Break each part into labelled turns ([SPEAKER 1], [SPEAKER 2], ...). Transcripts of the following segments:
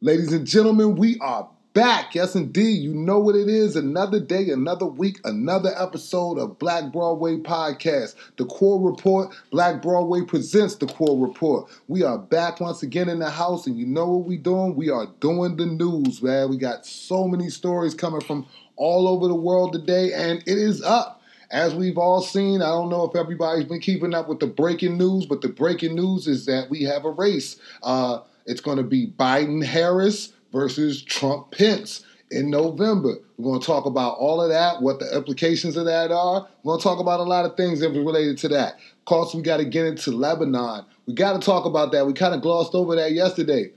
[SPEAKER 1] Ladies and gentlemen, we are back. Yes, indeed. You know what it is. Another day, another week, another episode of Black Broadway Podcast. The Core Report. Black Broadway presents the Core Report. We are back once again in the house, and you know what we're doing? We are doing the news, man. We got so many stories coming from all over the world today, and it is up. As we've all seen, I don't know if everybody's been keeping up with the breaking news, but the breaking news is that we have a race. Uh, it's going to be Biden Harris versus Trump Pence in November. We're going to talk about all of that, what the implications of that are. We're going to talk about a lot of things that related to that. Of course, we got to get into Lebanon. We got to talk about that. We kind of glossed over that yesterday.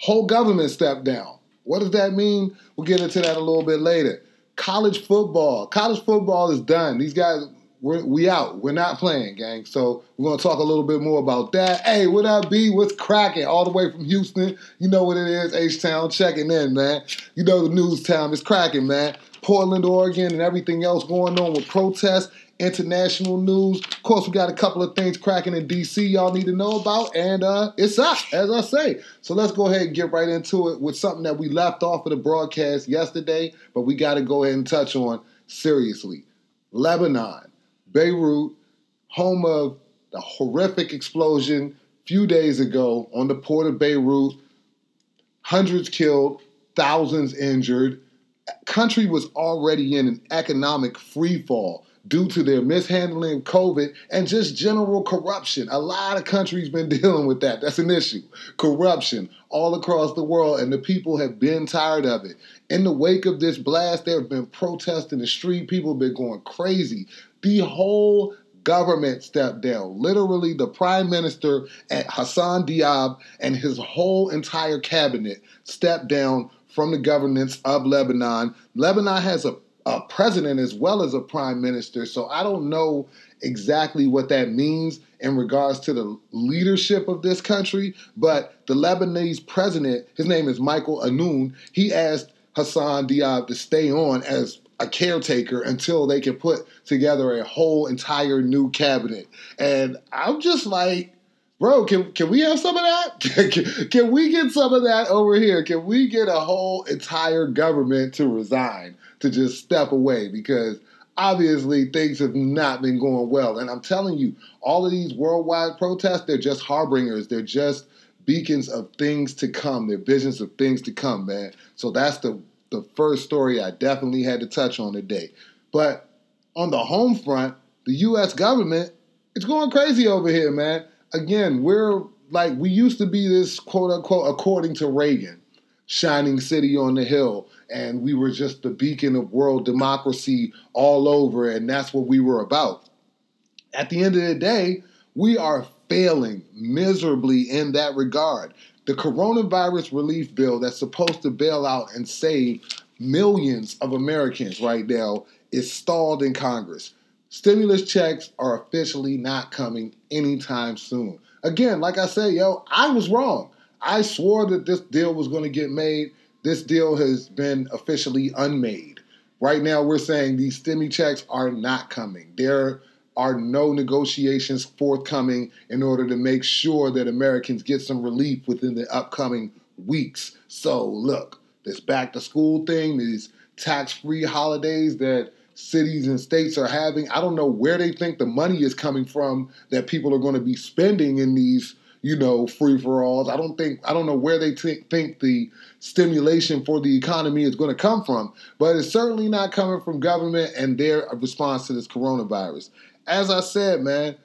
[SPEAKER 1] Whole government stepped down. What does that mean? We'll get into that a little bit later. College football. College football is done. These guys, we're, we out. We're not playing, gang. So we're gonna talk a little bit more about that. Hey, what up, B? What's cracking? All the way from Houston. You know what it is, H Town checking in, man. You know the news town is cracking, man. Portland, Oregon, and everything else going on with protests, international news. Of course, we got a couple of things cracking in DC y'all need to know about, and uh, it's up, as I say. So let's go ahead and get right into it with something that we left off of the broadcast yesterday, but we got to go ahead and touch on seriously. Lebanon. Beirut, home of the horrific explosion few days ago on the port of Beirut. Hundreds killed, thousands injured. Country was already in an economic free fall due to their mishandling of COVID and just general corruption. A lot of countries been dealing with that. That's an issue. Corruption all across the world, and the people have been tired of it. In the wake of this blast, there have been protests in the street. People have been going crazy. The whole government stepped down. Literally, the prime minister Hassan Diab and his whole entire cabinet stepped down from the governance of Lebanon. Lebanon has a, a president as well as a prime minister, so I don't know exactly what that means in regards to the leadership of this country, but the Lebanese president, his name is Michael Aoun, he asked Hassan Diab to stay on as a caretaker until they can put together a whole entire new cabinet. And I'm just like, bro, can can we have some of that? can, can we get some of that over here? Can we get a whole entire government to resign, to just step away? Because obviously things have not been going well. And I'm telling you, all of these worldwide protests, they're just harbingers. They're just beacons of things to come. They're visions of things to come, man. So that's the the first story I definitely had to touch on today. But on the home front, the U.S. government, it's going crazy over here, man. Again, we're like, we used to be this quote unquote, according to Reagan, shining city on the hill. And we were just the beacon of world democracy all over. And that's what we were about. At the end of the day, we are failing miserably in that regard. The coronavirus relief bill that's supposed to bail out and save millions of Americans right now is stalled in Congress. Stimulus checks are officially not coming anytime soon. Again, like I said, yo, I was wrong. I swore that this deal was going to get made. This deal has been officially unmade. Right now, we're saying these stimmy checks are not coming. They're are no negotiations forthcoming in order to make sure that Americans get some relief within the upcoming weeks. So, look, this back to school thing, these tax free holidays that cities and states are having, I don't know where they think the money is coming from that people are going to be spending in these you know, free for alls. I don't think I don't know where they t- think the stimulation for the economy is going to come from, but it's certainly not coming from government and their response to this coronavirus as I said, man,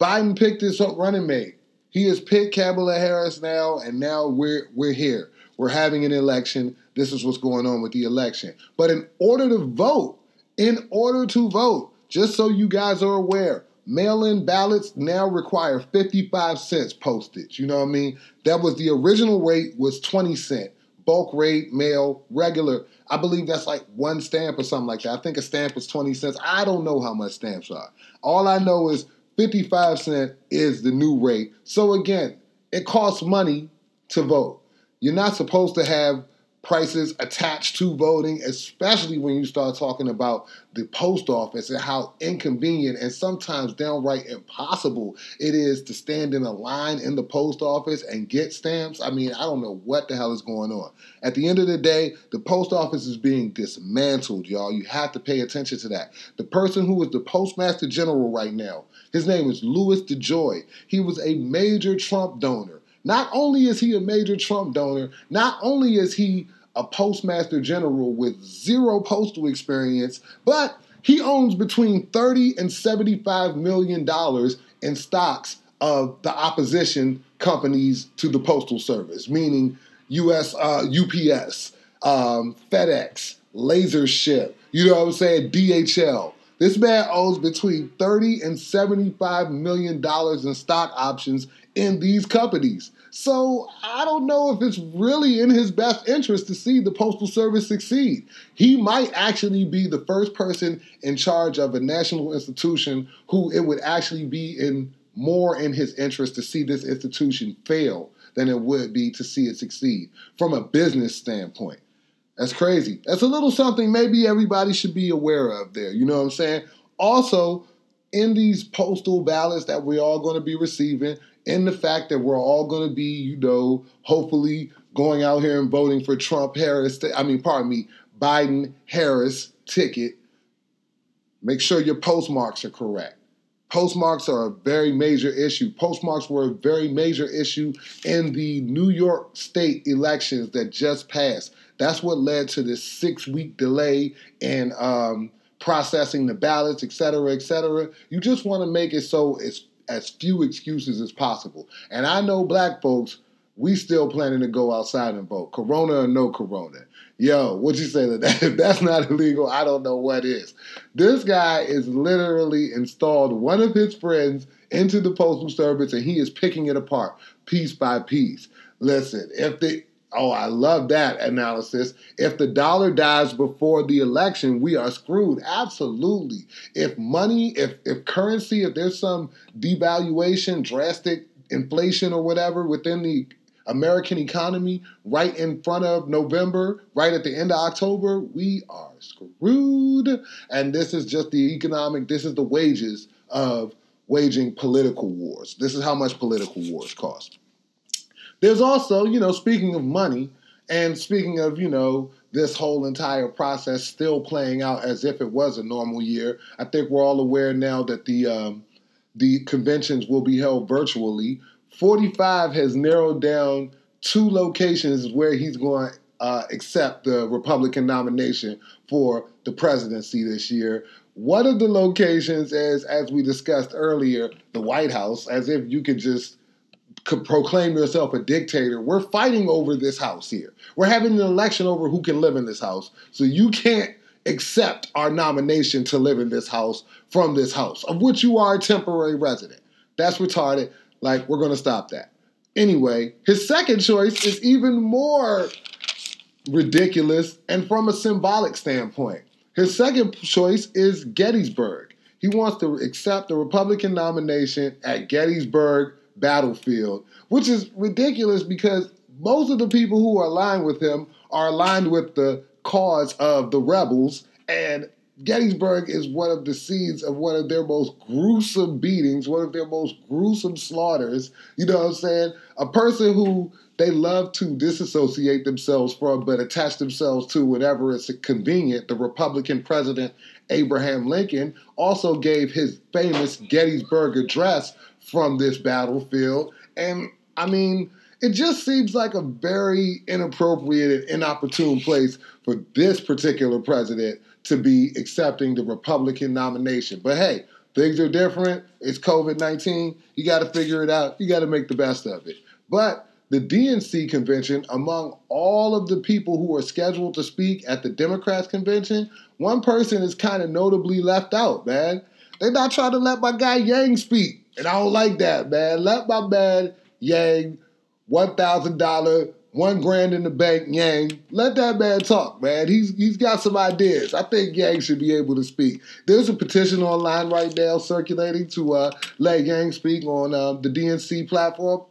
[SPEAKER 1] Biden picked his running mate. He has picked Kamala Harris now, and now we're we're here. We're having an election. This is what's going on with the election. But in order to vote, in order to vote, just so you guys are aware, mail-in ballots now require 55 cents postage. You know what I mean? That was the original rate was 20 cent. Bulk rate, mail, regular. I believe that's like one stamp or something like that. I think a stamp is 20 cents. I don't know how much stamps are. All I know is 55 cent is the new rate. So again, it costs money to vote. You're not supposed to have prices attached to voting, especially when you start talking about the post office and how inconvenient and sometimes downright impossible it is to stand in a line in the post office and get stamps. I mean, I don't know what the hell is going on. At the end of the day, the post office is being dismantled, y'all. You have to pay attention to that. The person who is the postmaster general right now, his name is Louis DeJoy. He was a major Trump donor. Not only is he a major Trump donor, not only is he a postmaster general with zero postal experience, but he owns between 30 and 75 million dollars in stocks of the opposition companies to the postal service, meaning US uh, UPS, um, FedEx, LaserShip, you know what I'm saying, DHL. This man owns between 30 and 75 million dollars in stock options in these companies. So I don't know if it's really in his best interest to see the Postal Service succeed. He might actually be the first person in charge of a national institution who it would actually be in more in his interest to see this institution fail than it would be to see it succeed from a business standpoint. That's crazy. That's a little something maybe everybody should be aware of there. You know what I'm saying? Also, in these postal ballots that we're all going to be receiving, in the fact that we're all going to be, you know, hopefully going out here and voting for Trump Harris, I mean, pardon me, Biden Harris ticket, make sure your postmarks are correct. Postmarks are a very major issue. Postmarks were a very major issue in the New York state elections that just passed. That's what led to this six week delay in um, processing the ballots, et cetera, et cetera. You just want to make it so it's as few excuses as possible. And I know black folks, we still planning to go outside and vote, corona or no corona. Yo, what you say to that? If that's not illegal, I don't know what is. This guy is literally installed one of his friends into the postal service and he is picking it apart piece by piece. Listen, if the Oh, I love that analysis. If the dollar dies before the election, we are screwed. Absolutely. If money, if if currency, if there's some devaluation, drastic inflation or whatever within the American economy right in front of November, right at the end of October, we are screwed. And this is just the economic, this is the wages of waging political wars. This is how much political wars cost. There's also, you know, speaking of money and speaking of, you know, this whole entire process still playing out as if it was a normal year. I think we're all aware now that the um, the conventions will be held virtually. 45 has narrowed down two locations where he's going to uh, accept the Republican nomination for the presidency this year. One of the locations is, as we discussed earlier, the White House, as if you could just proclaim yourself a dictator. We're fighting over this house here. We're having an election over who can live in this house. So you can't accept our nomination to live in this house from this house, of which you are a temporary resident. That's retarded. Like, we're going to stop that. Anyway, his second choice is even more ridiculous and from a symbolic standpoint. His second choice is Gettysburg. He wants to accept the Republican nomination at Gettysburg battlefield, which is ridiculous because most of the people who are aligned with him are aligned with the cause of the rebels. And Gettysburg is one of the scenes of one of their most gruesome beatings, one of their most gruesome slaughters. You know what I'm saying? A person who they love to disassociate themselves from, but attach themselves to whenever it's convenient. The Republican president, Abraham Lincoln, also gave his famous Gettysburg Address, from this battlefield. And I mean, it just seems like a very inappropriate and inopportune place for this particular president to be accepting the Republican nomination. But hey, things are different. It's COVID 19. You got to figure it out. You got to make the best of it. But the DNC convention, among all of the people who are scheduled to speak at the Democrats convention, one person is kind of notably left out, man. They're not trying to let my guy Yang speak. And I don't like that, man. Let my man Yang, $1,000, one grand in the bank, Yang. Let that man talk, man. He's he's got some ideas. I think Yang should be able to speak. There's a petition online right now circulating to uh, let Yang speak on uh, the DNC platform.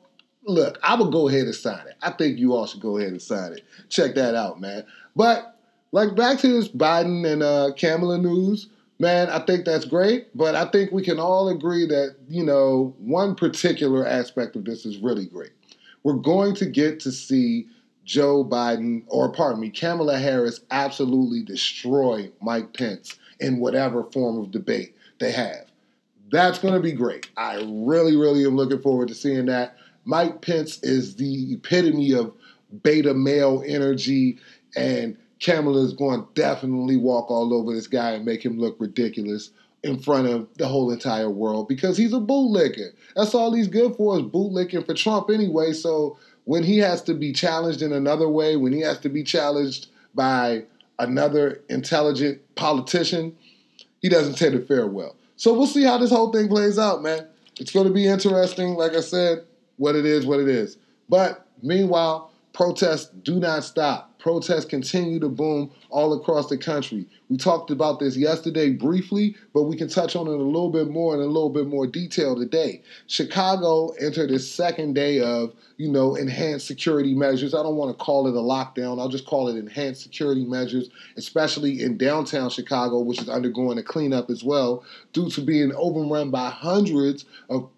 [SPEAKER 1] look, I would go ahead and sign it. I think you all should go ahead and sign it. Check that out, man. But like back to this Biden and uh, Kamala news, man. I think that's great, but I think we can all agree that you know one particular aspect of this is really great. We're going to get to see Joe Biden, or pardon me, Kamala Harris, absolutely destroy Mike Pence in whatever form of debate they have. That's going to be great. I really, really am looking forward to seeing that. Mike Pence is the epitome of beta male energy, and Kamala is going to definitely walk all over this guy and make him look ridiculous in front of the whole entire world because he's a bootlicker. That's all he's good for is bootlicking for Trump anyway. So when he has to be challenged in another way, when he has to be challenged by another intelligent politician, he doesn't tend to fare well. So we'll see how this whole thing plays out, man. It's going to be interesting. Like I said, what it is, what it is. But meanwhile, protests do not stop. Protests continue to boom all across the country. We talked about this yesterday briefly, but we can touch on it a little bit more in a little bit more detail today. Chicago entered its second day of, you know, enhanced security measures. I don't want to call it a lockdown. I'll just call it enhanced security measures, especially in downtown Chicago, which is undergoing a cleanup as well, due to being overrun by hundreds of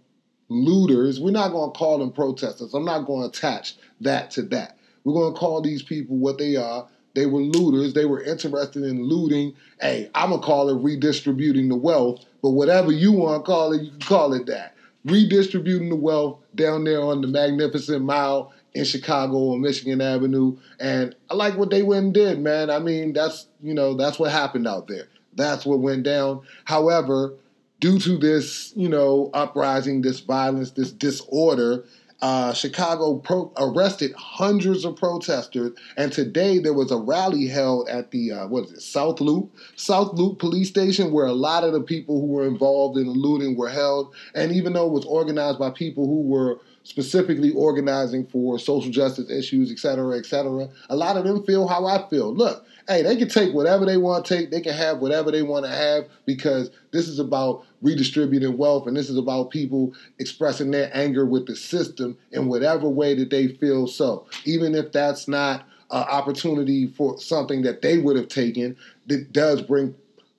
[SPEAKER 1] looters. We're not going to call them protesters. I'm not going to attach that to that. We're going to call these people what they are. They were looters. They were interested in looting. Hey, I'm going to call it redistributing the wealth, but whatever you want to call it, you can call it that. Redistributing the wealth down there on the Magnificent Mile in Chicago on Michigan Avenue. And I like what they went and did, man. I mean, that's, you know, that's what happened out there. That's what went down. However, due to this, you know, uprising, this violence, this disorder, uh, Chicago pro- arrested hundreds of protesters, and today there was a rally held at the uh, what is it, South Loop, South Loop Police Station, where a lot of the people who were involved in the looting were held. And even though it was organized by people who were specifically organizing for social justice issues, et cetera, et cetera, a lot of them feel how I feel. Look, hey, they can take whatever they want to take. They can have whatever they want to have because this is about redistributing wealth and this is about people expressing their anger with the system in whatever way that they feel so. Even if that's not an opportunity for something that they would have taken, that does bring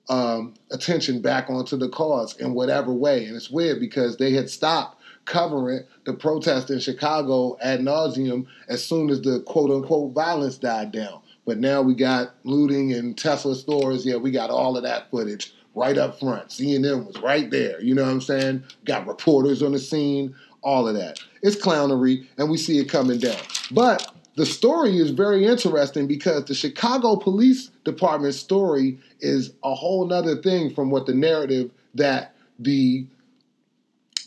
[SPEAKER 1] um, attention back onto the cause in whatever way. And it's weird because they had stopped covering the protest in Chicago ad nauseum as soon as the quote unquote violence died down. But now we got looting in Tesla stores. Yeah, we got all of that footage right up front. CNN was right there. You know what I'm saying? Got reporters on the scene, all of that. It's clownery, and we see it coming down. But the story is very interesting because the Chicago Police Department story is a whole nother thing from what the narrative that the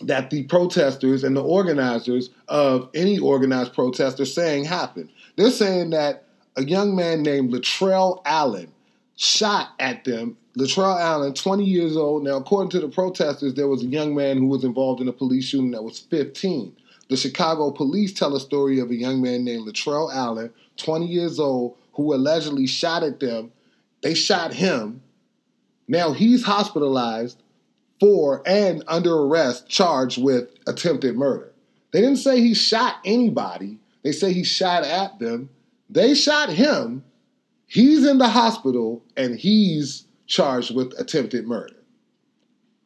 [SPEAKER 1] that the protesters and the organizers of any organized protest are saying happened. They're saying that a young man named Latrell Allen shot at them. Latrell Allen, 20 years old. Now, according to the protesters, there was a young man who was involved in a police shooting that was 15. The Chicago police tell a story of a young man named Latrell Allen, 20 years old, who allegedly shot at them. They shot him. Now he's hospitalized for and under arrest, charged with attempted murder. They didn't say he shot anybody. They say he shot at them they shot him. He's in the hospital and he's charged with attempted murder.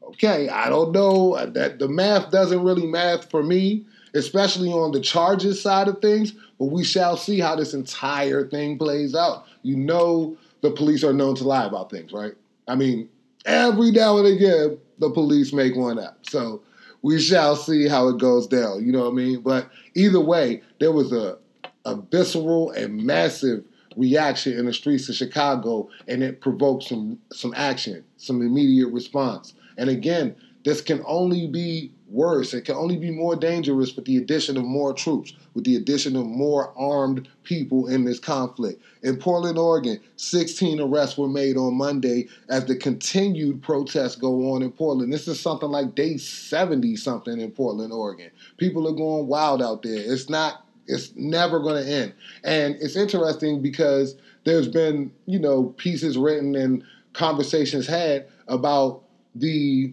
[SPEAKER 1] Okay, I don't know that the math doesn't really math for me, especially on the charges side of things, but we shall see how this entire thing plays out. You know the police are known to lie about things, right? I mean, every now and again the police make one up. So we shall see how it goes down, you know what I mean? But either way, there was a a visceral and massive reaction in the streets of Chicago, and it provoked some some action, some immediate response. And again, this can only be worse. It can only be more dangerous with the addition of more troops, with the addition of more armed people in this conflict. In Portland, Oregon, 16 arrests were made on Monday as the continued protests go on in Portland. This is something like day 70 something in Portland, Oregon. People are going wild out there. It's not it's never going to end. And it's interesting because there's been, you know, pieces written and conversations had about the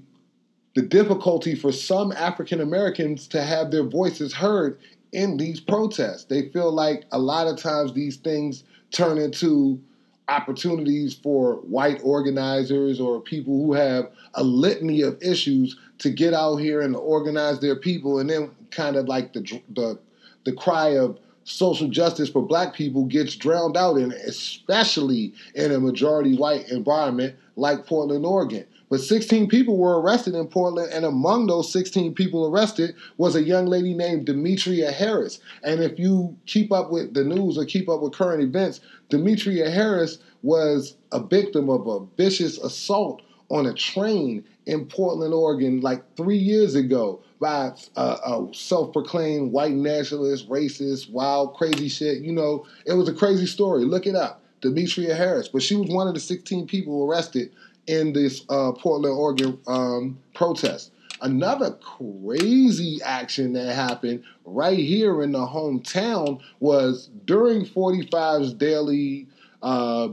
[SPEAKER 1] the difficulty for some African Americans to have their voices heard in these protests. They feel like a lot of times these things turn into opportunities for white organizers or people who have a litany of issues to get out here and organize their people and then kind of like the the the cry of social justice for black people gets drowned out in especially in a majority white environment like Portland, Oregon. But 16 people were arrested in Portland, and among those 16 people arrested was a young lady named Demetria Harris. And if you keep up with the news or keep up with current events, Demetria Harris was a victim of a vicious assault on a train in Portland, Oregon, like three years ago by a, a self proclaimed white nationalist, racist, wild, crazy shit. You know, it was a crazy story. Look it up. Demetria Harris. But she was one of the 16 people arrested in this uh, Portland, Oregon um, protest. Another crazy action that happened right here in the hometown was during 45's daily. Uh,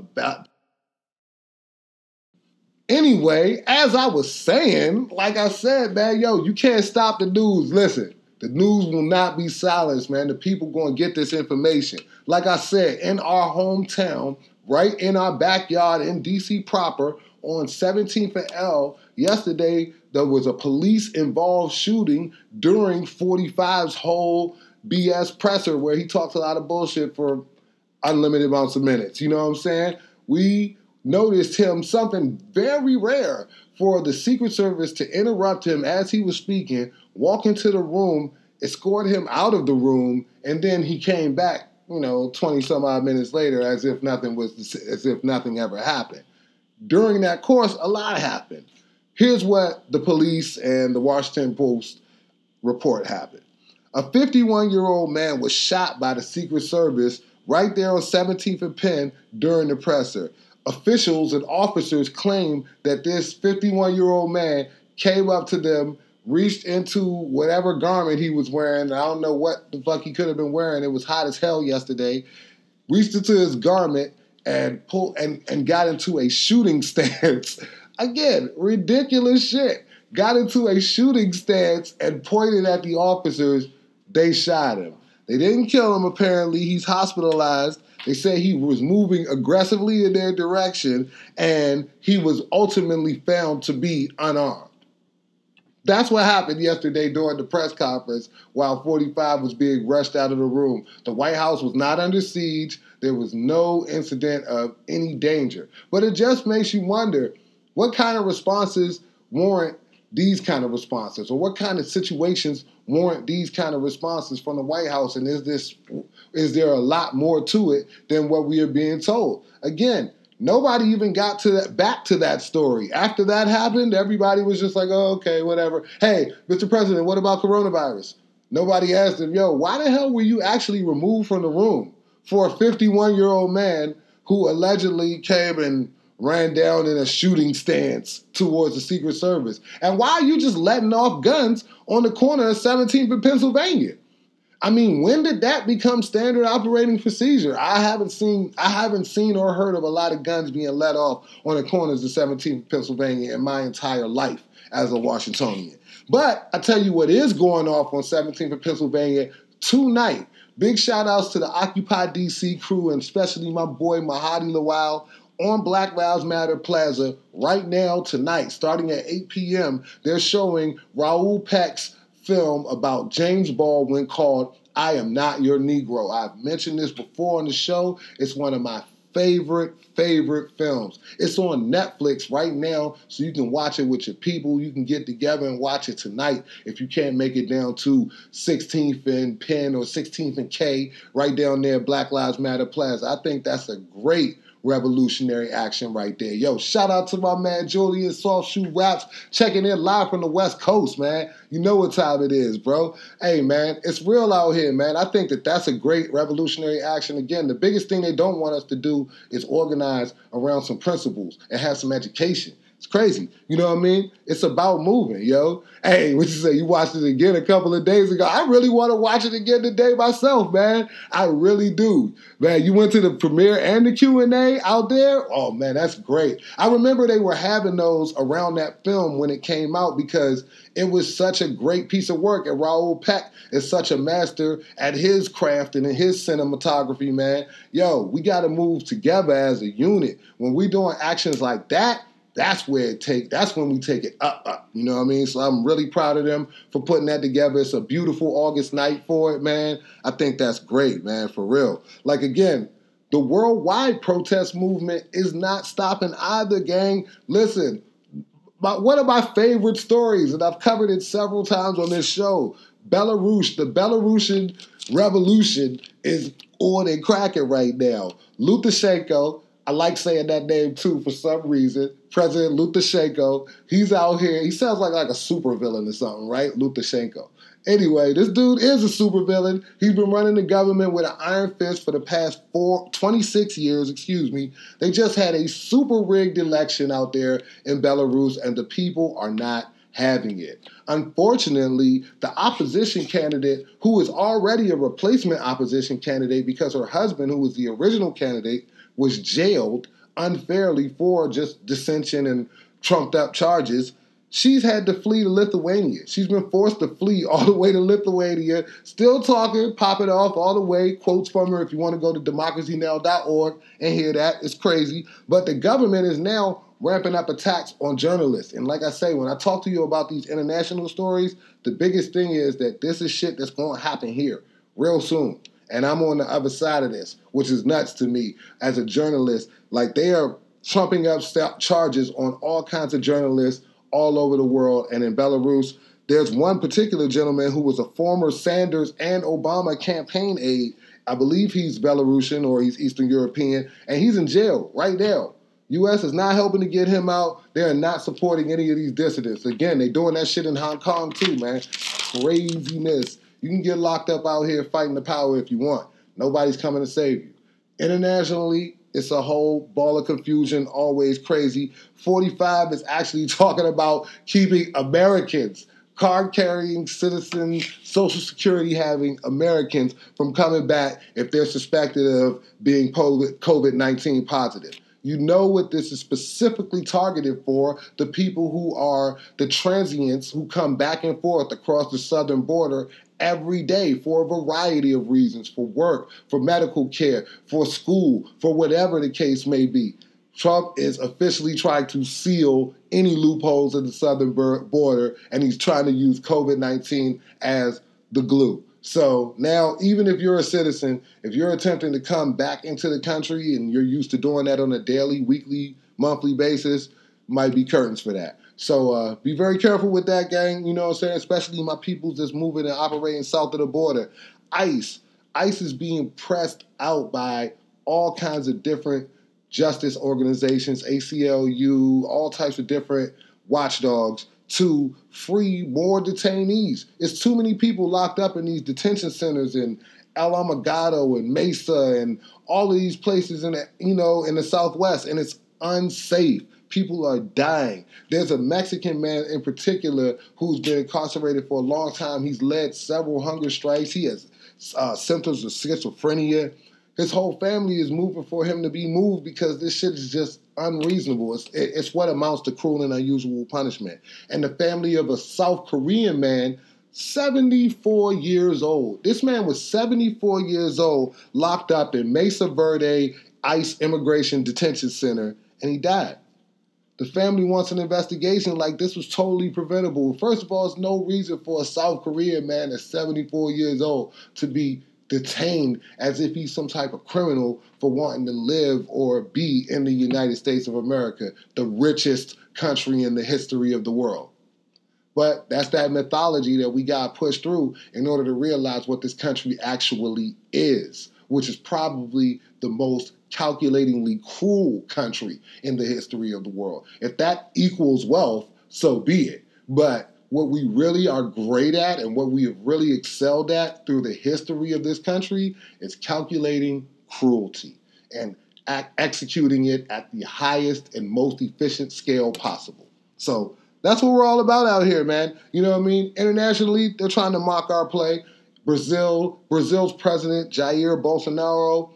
[SPEAKER 1] anyway, as I was saying, like I said, man, yo, you can't stop the news. Listen, the news will not be silenced, man. The people going to get this information. Like I said, in our hometown, right in our backyard in DC proper, on 17th and L, yesterday there was a police involved shooting during 45's whole BS presser where he talks a lot of bullshit for unlimited amounts of minutes. You know what I'm saying? We noticed him something very rare for the Secret Service to interrupt him as he was speaking, walk into the room, escort him out of the room, and then he came back, you know, 20 some odd minutes later as if nothing was as if nothing ever happened during that course, a lot happened. Here's what the police and the Washington Post report happened. A 51 year old man was shot by the Secret Service right there on 17th and Penn during the presser. Officials and officers claim that this 51 year old man came up to them, reached into whatever garment he was wearing. I don't know what the fuck he could have been wearing. It was hot as hell yesterday. Reached into his garment and pull and, and got into a shooting stance. Again, ridiculous shit. Got into a shooting stance and pointed at the officers. They shot him. They didn't kill him, apparently. He's hospitalized. They say he was moving aggressively in their direction and he was ultimately found to be unarmed. That's what happened yesterday during the press conference while 45 was being rushed out of the room. The White House was not under siege. There was no incident of any danger. But it just makes you wonder what kind of responses warrant these kind of responses or what kind of situations warrant these kind of responses from the White House and is this is there a lot more to it than what we are being told? Again, nobody even got to that back to that story. After that happened, everybody was just like, oh, okay, whatever. Hey, Mr. President, what about coronavirus? Nobody asked him, yo, why the hell were you actually removed from the room? For a 51 year old man who allegedly came and ran down in a shooting stance towards the Secret Service? And why are you just letting off guns on the corner of 17th and Pennsylvania? I mean, when did that become standard operating procedure? I haven't seen I haven't seen or heard of a lot of guns being let off on the corners of 17th Pennsylvania in my entire life as a Washingtonian. But I tell you what is going off on 17th and Pennsylvania tonight Big shout outs to the Occupy DC crew and especially my boy Mahadi Lawal on Black Lives Matter Plaza right now tonight, starting at 8 p.m. They're showing Raoul Peck's film about James Baldwin called I Am Not Your Negro. I've mentioned this before on the show. It's one of my favorite, favorite films. It's on Netflix right now, so you can watch it with your people. You can get together and watch it tonight if you can't make it down to 16th and Penn or 16th and K, right down there, Black Lives Matter Plaza. I think that's a great revolutionary action right there. Yo, shout out to my man Julian Soft Shoe Raps checking in live from the West Coast, man. You know what time it is, bro. Hey, man, it's real out here, man. I think that that's a great revolutionary action. Again, the biggest thing they don't want us to do is organize around some principles and have some education. It's crazy. You know what I mean? It's about moving, yo. Hey, what you say? You watched it again a couple of days ago. I really want to watch it again today myself, man. I really do. Man, you went to the premiere and the Q&A out there? Oh, man, that's great. I remember they were having those around that film when it came out because it was such a great piece of work. And Raoul Peck is such a master at his craft and in his cinematography, man. Yo, we got to move together as a unit. When we doing actions like that, that's where it take that's when we take it up up you know what i mean? So i'm really proud of them for putting that together. It's a beautiful august night for it man. I think that's great man for real. Like again the worldwide protest movement is not stopping either gang. Listen one of my favorite stories and i've covered it several times on this show belarus the belarusian revolution is on and cracking right now. Lukashenko I like saying that name too for some reason. President Lukashenko. He's out here. He sounds like like a supervillain or something, right? Lukashenko. Anyway, this dude is a supervillain. He's been running the government with an iron fist for the past four, 26 years, excuse me. They just had a super rigged election out there in Belarus, and the people are not having it. Unfortunately, the opposition candidate, who is already a replacement opposition candidate because her husband, who was the original candidate, was jailed unfairly for just dissension and trumped up charges. She's had to flee to Lithuania. She's been forced to flee all the way to Lithuania, still talking, popping off all the way. Quotes from her if you want to go to democracynow.org and hear that. It's crazy. But the government is now ramping up attacks on journalists. And like I say, when I talk to you about these international stories, the biggest thing is that this is shit that's going to happen here real soon and I'm on the other side of this, which is nuts to me as a journalist. Like they are trumping up charges on all kinds of journalists all over the world and in Belarus. There's one particular gentleman who was a former Sanders and Obama campaign aide. I believe he's Belarusian or he's Eastern European, and he's in jail right now. U.S. is not helping to get him out. They are not supporting any of these dissidents. Again, they're doing that shit in Hong Kong too, man. Craziness. You can get locked up out here fighting the power if you want. Nobody's coming to save you. Internationally, it's a whole ball of confusion, always crazy. 45 is actually talking about keeping Americans, card carrying citizens, Social Security having Americans from coming back if they're suspected of being COVID 19 positive. You know what this is specifically targeted for the people who are the transients who come back and forth across the southern border every day for a variety of reasons for work, for medical care, for school, for whatever the case may be. Trump is officially trying to seal any loopholes in the southern border, and he's trying to use COVID 19 as the glue. So now, even if you're a citizen, if you're attempting to come back into the country and you're used to doing that on a daily, weekly, monthly basis, might be curtains for that. So uh, be very careful with that, gang. You know what I'm saying? Especially my peoples that's moving and operating south of the border. ICE. ICE is being pressed out by all kinds of different justice organizations, ACLU, all types of different watchdogs to free more detainees. It's too many people locked up in these detention centers in El Alamogordo and Mesa and all of these places in the, you know in the Southwest, and it's unsafe. People are dying. There's a Mexican man in particular who's been incarcerated for a long time. He's led several hunger strikes. He has uh, symptoms of schizophrenia. His whole family is moving for him to be moved because this shit is just unreasonable. It's, it's what amounts to cruel and unusual punishment. And the family of a South Korean man 74 years old. This man was 74 years old, locked up in Mesa Verde ICE Immigration Detention Center, and he died. The family wants an investigation like this was totally preventable. First of all, there's no reason for a South Korean man that's 74 years old to be detained as if he's some type of criminal for wanting to live or be in the United States of America, the richest country in the history of the world. But that's that mythology that we got pushed through in order to realize what this country actually is, which is probably the most calculatingly cruel country in the history of the world. If that equals wealth, so be it. But what we really are great at and what we have really excelled at through the history of this country is calculating cruelty and executing it at the highest and most efficient scale possible. So that's what we're all about out here, man. You know what I mean? Internationally, they're trying to mock our play. Brazil, Brazil's president Jair Bolsonaro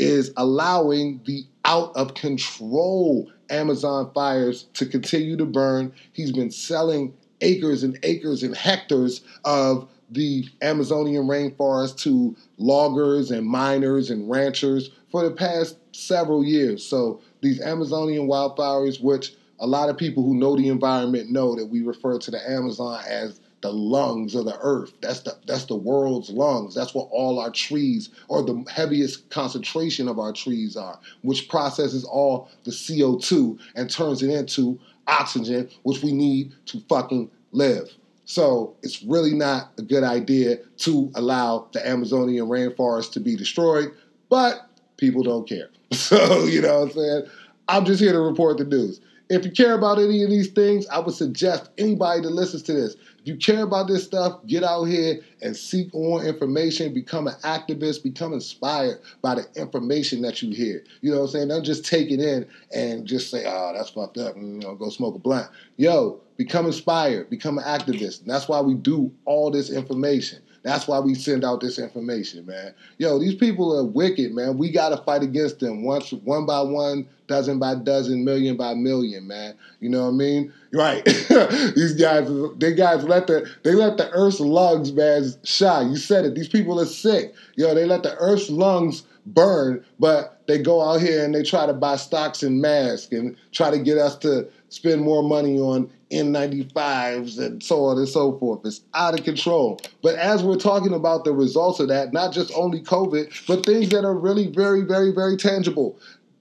[SPEAKER 1] is allowing the out of control Amazon fires to continue to burn. He's been selling acres and acres and hectares of the Amazonian rainforest to loggers and miners and ranchers for the past several years. So these Amazonian wildfires, which a lot of people who know the environment know that we refer to the Amazon as the lungs of the earth. That's the that's the world's lungs. That's what all our trees or the heaviest concentration of our trees are, which processes all the CO2 and turns it into oxygen, which we need to fucking live. So it's really not a good idea to allow the Amazonian rainforest to be destroyed, but people don't care. So, you know what I'm saying? I'm just here to report the news. If you care about any of these things, I would suggest anybody that listens to this, if you care about this stuff, get out here and seek more information, become an activist, become inspired by the information that you hear. You know what I'm saying? Don't just take it in and just say, oh, that's fucked up, you know, go smoke a blunt. Yo, become inspired, become an activist. And that's why we do all this information. That's why we send out this information, man. Yo, these people are wicked, man. We got to fight against them once, one by one, dozen by dozen, million by million, man. You know what I mean? Right. these guys, they guys let the they let the Earth's lungs, man, shine. You said it. These people are sick. Yo, they let the Earth's lungs burn, but they go out here and they try to buy stocks and masks and try to get us to spend more money on N95s and so on and so forth. It's out of control. But as we're talking about the results of that, not just only COVID, but things that are really very, very, very tangible.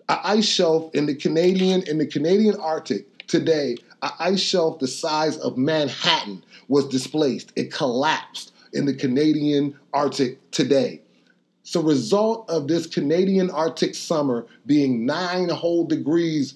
[SPEAKER 1] An ice shelf in the Canadian in the Canadian Arctic today, an ice shelf the size of Manhattan was displaced. It collapsed in the Canadian Arctic today. So, result of this Canadian Arctic summer being nine whole degrees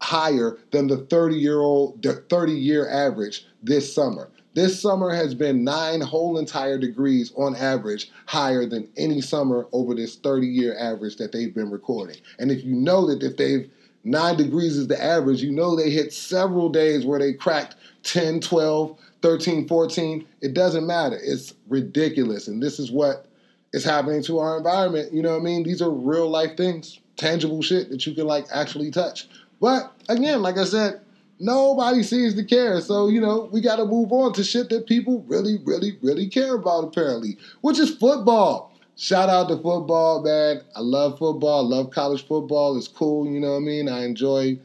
[SPEAKER 1] higher than the 30 year old the 30 year average this summer. This summer has been nine whole entire degrees on average higher than any summer over this 30 year average that they've been recording. And if you know that if they've nine degrees is the average, you know they hit several days where they cracked 10, 12, 13, 14. It doesn't matter. It's ridiculous. And this is what is happening to our environment. You know what I mean? These are real life things, tangible shit that you can like actually touch. But again, like I said, nobody seems to care. So, you know, we got to move on to shit that people really, really, really care about, apparently, which is football. Shout out to football, man. I love football. I love college football. It's cool, you know what I mean? I enjoy,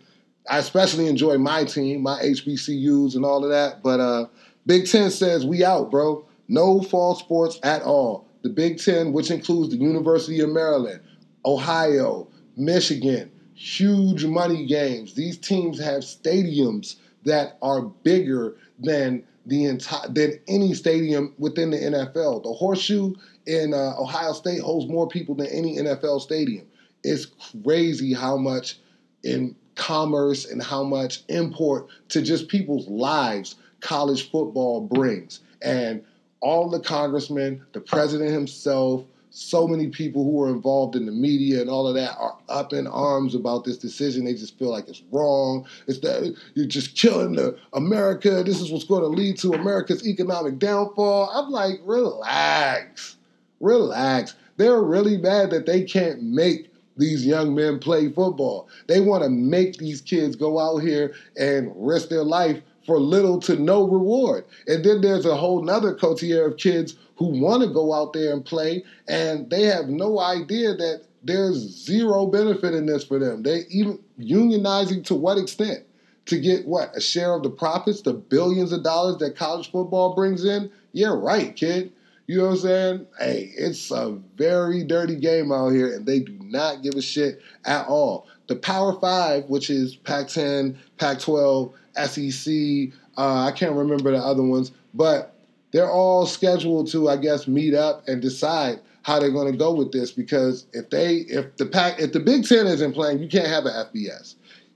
[SPEAKER 1] I especially enjoy my team, my HBCUs and all of that. But uh, Big Ten says we out, bro. No fall sports at all. The Big Ten, which includes the University of Maryland, Ohio, Michigan, huge money games. These teams have stadiums that are bigger than the entire than any stadium within the NFL. The Horseshoe in uh, Ohio State holds more people than any NFL stadium. It's crazy how much in commerce and how much import to just people's lives college football brings. And all the congressmen, the president himself, so many people who are involved in the media and all of that are up in arms about this decision. They just feel like it's wrong. It's that you're just killing the America. This is what's going to lead to America's economic downfall. I'm like, relax, relax. They're really mad that they can't make these young men play football. They want to make these kids go out here and risk their life for little to no reward. And then there's a whole nother coterie of kids who want to go out there and play, and they have no idea that there's zero benefit in this for them. They even unionizing to what extent? To get what? A share of the profits, the billions of dollars that college football brings in? Yeah, right, kid. You know what I'm saying? Hey, it's a very dirty game out here, and they do not give a shit at all. The Power Five, which is Pac 10, Pac 12, SEC, uh, I can't remember the other ones, but they're all scheduled to, I guess, meet up and decide how they're going to go with this. Because if they, if the pack, if the Big Ten isn't playing, you can't have an FBS.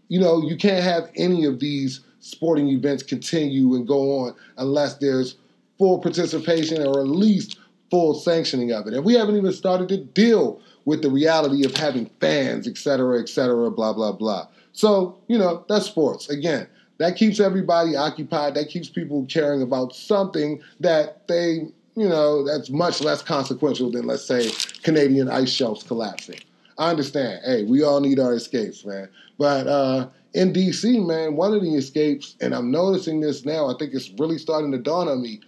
[SPEAKER 1] You know, you can't have any of these sporting events continue and go on unless there's full participation or at least full sanctioning of it. And we haven't even started to deal with the reality of having fans, et cetera, et cetera, blah, blah, blah. So, you know, that's sports. Again, that keeps everybody occupied. That keeps people caring about something that they, you know, that's much less consequential than, let's say, Canadian ice shelves collapsing. I understand. Hey, we all need our escapes, man. But uh, in DC, man, one of the escapes, and I'm noticing this now, I think it's really starting to dawn on me.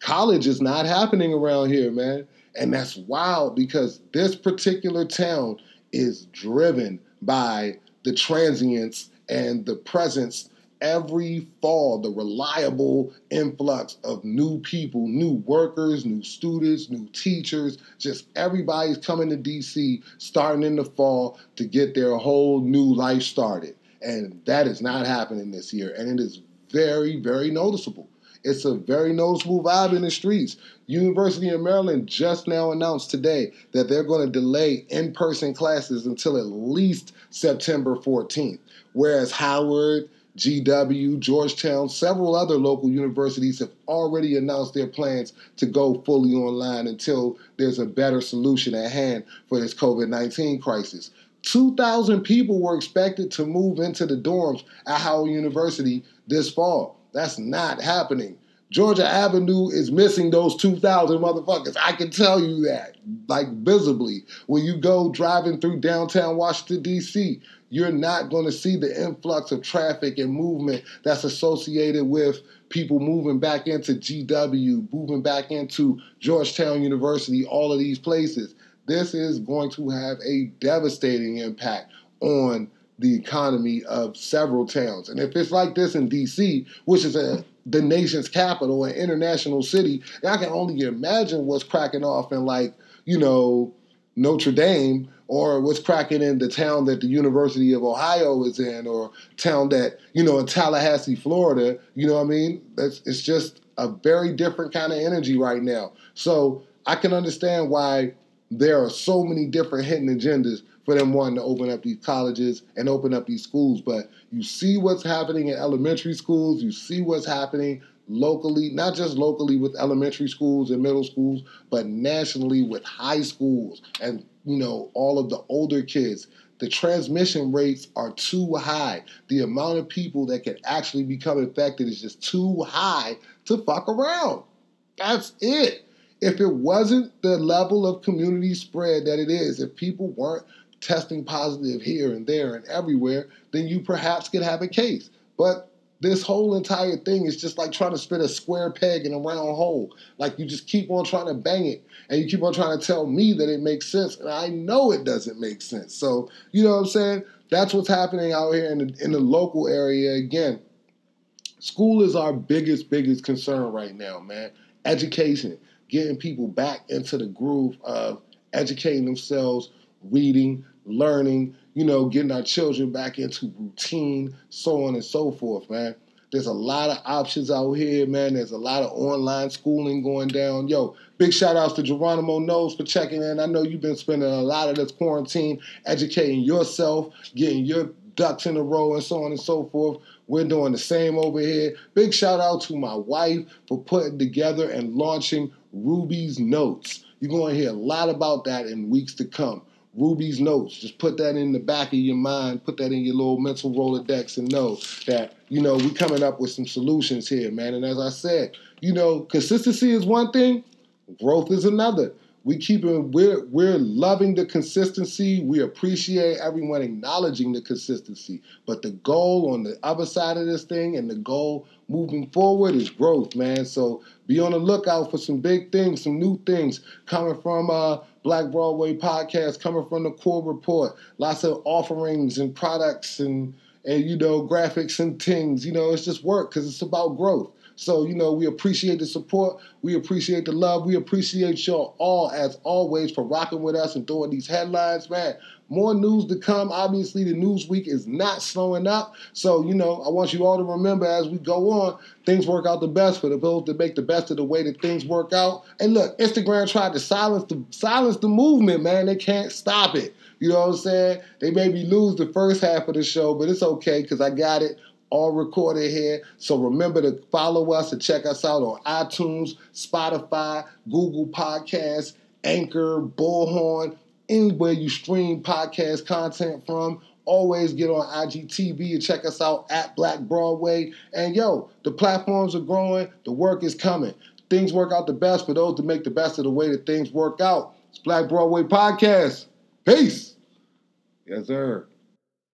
[SPEAKER 1] College is not happening around here, man. And that's wild because this particular town is driven by the transients and the presence every fall, the reliable influx of new people, new workers, new students, new teachers, just everybody's coming to DC starting in the fall to get their whole new life started. And that is not happening this year. And it is very, very noticeable. It's a very noticeable vibe in the streets. University of Maryland just now announced today that they're going to delay in person classes until at least September 14th. Whereas Howard, GW, Georgetown, several other local universities have already announced their plans to go fully online until there's a better solution at hand for this COVID 19 crisis. 2,000 people were expected to move into the dorms at Howard University this fall. That's not happening. Georgia Avenue is missing those 2,000 motherfuckers. I can tell you that, like visibly. When you go driving through downtown Washington, D.C., you're not going to see the influx of traffic and movement that's associated with people moving back into GW, moving back into Georgetown University, all of these places. This is going to have a devastating impact on the economy of several towns. And if it's like this in DC, which is a the nation's capital, an international city, I can only imagine what's cracking off in like, you know, Notre Dame or what's cracking in the town that the University of Ohio is in or town that, you know, in Tallahassee, Florida, you know what I mean? That's it's just a very different kind of energy right now. So I can understand why there are so many different hidden agendas for them wanting to open up these colleges and open up these schools. But you see what's happening in elementary schools, you see what's happening locally, not just locally with elementary schools and middle schools, but nationally with high schools and you know all of the older kids. The transmission rates are too high. The amount of people that can actually become infected is just too high to fuck around. That's it. If it wasn't the level of community spread that it is, if people weren't testing positive here and there and everywhere, then you perhaps could have a case. But this whole entire thing is just like trying to spin a square peg in a round hole. Like you just keep on trying to bang it and you keep on trying to tell me that it makes sense. And I know it doesn't make sense. So, you know what I'm saying? That's what's happening out here in the, in the local area. Again, school is our biggest, biggest concern right now, man. Education, getting people back into the groove of educating themselves, reading, learning, you know, getting our children back into routine, so on and so forth, man. There's a lot of options out here, man. There's a lot of online schooling going down. Yo, big shout outs to Geronimo Knows for checking in. I know you've been spending a lot of this quarantine educating yourself, getting your ducks in a row, and so on and so forth. We're doing the same over here. Big shout out to my wife for putting together and launching Ruby's Notes. You're going to hear a lot about that in weeks to come. Ruby's notes. Just put that in the back of your mind, put that in your little mental Rolodex and know that, you know, we're coming up with some solutions here, man. And as I said, you know, consistency is one thing, growth is another. We keep it, we're we're loving the consistency. We appreciate everyone acknowledging the consistency. But the goal on the other side of this thing and the goal moving forward is growth, man. So be on the lookout for some big things, some new things coming from uh Black Broadway podcast coming from the core report. Lots of offerings and products and and you know graphics and things. You know, it's just work because it's about growth. So, you know, we appreciate the support. We appreciate the love. We appreciate y'all all, as always, for rocking with us and throwing these headlines, man. More news to come. Obviously, the news week is not slowing up. So, you know, I want you all to remember as we go on, things work out the best for the people to make the best of the way that things work out. And look, Instagram tried to silence the silence the movement, man. They can't stop it. You know what I'm saying? They maybe lose the first half of the show, but it's okay because I got it all recorded here. So remember to follow us and check us out on iTunes, Spotify, Google Podcasts, Anchor, Bullhorn, anywhere you stream podcast content from. Always get on IGTV and check us out at Black Broadway. And yo, the platforms are growing, the work is coming. Things work out the best for those to make the best of the way that things work out. It's Black Broadway Podcast. Peace. Yes, sir.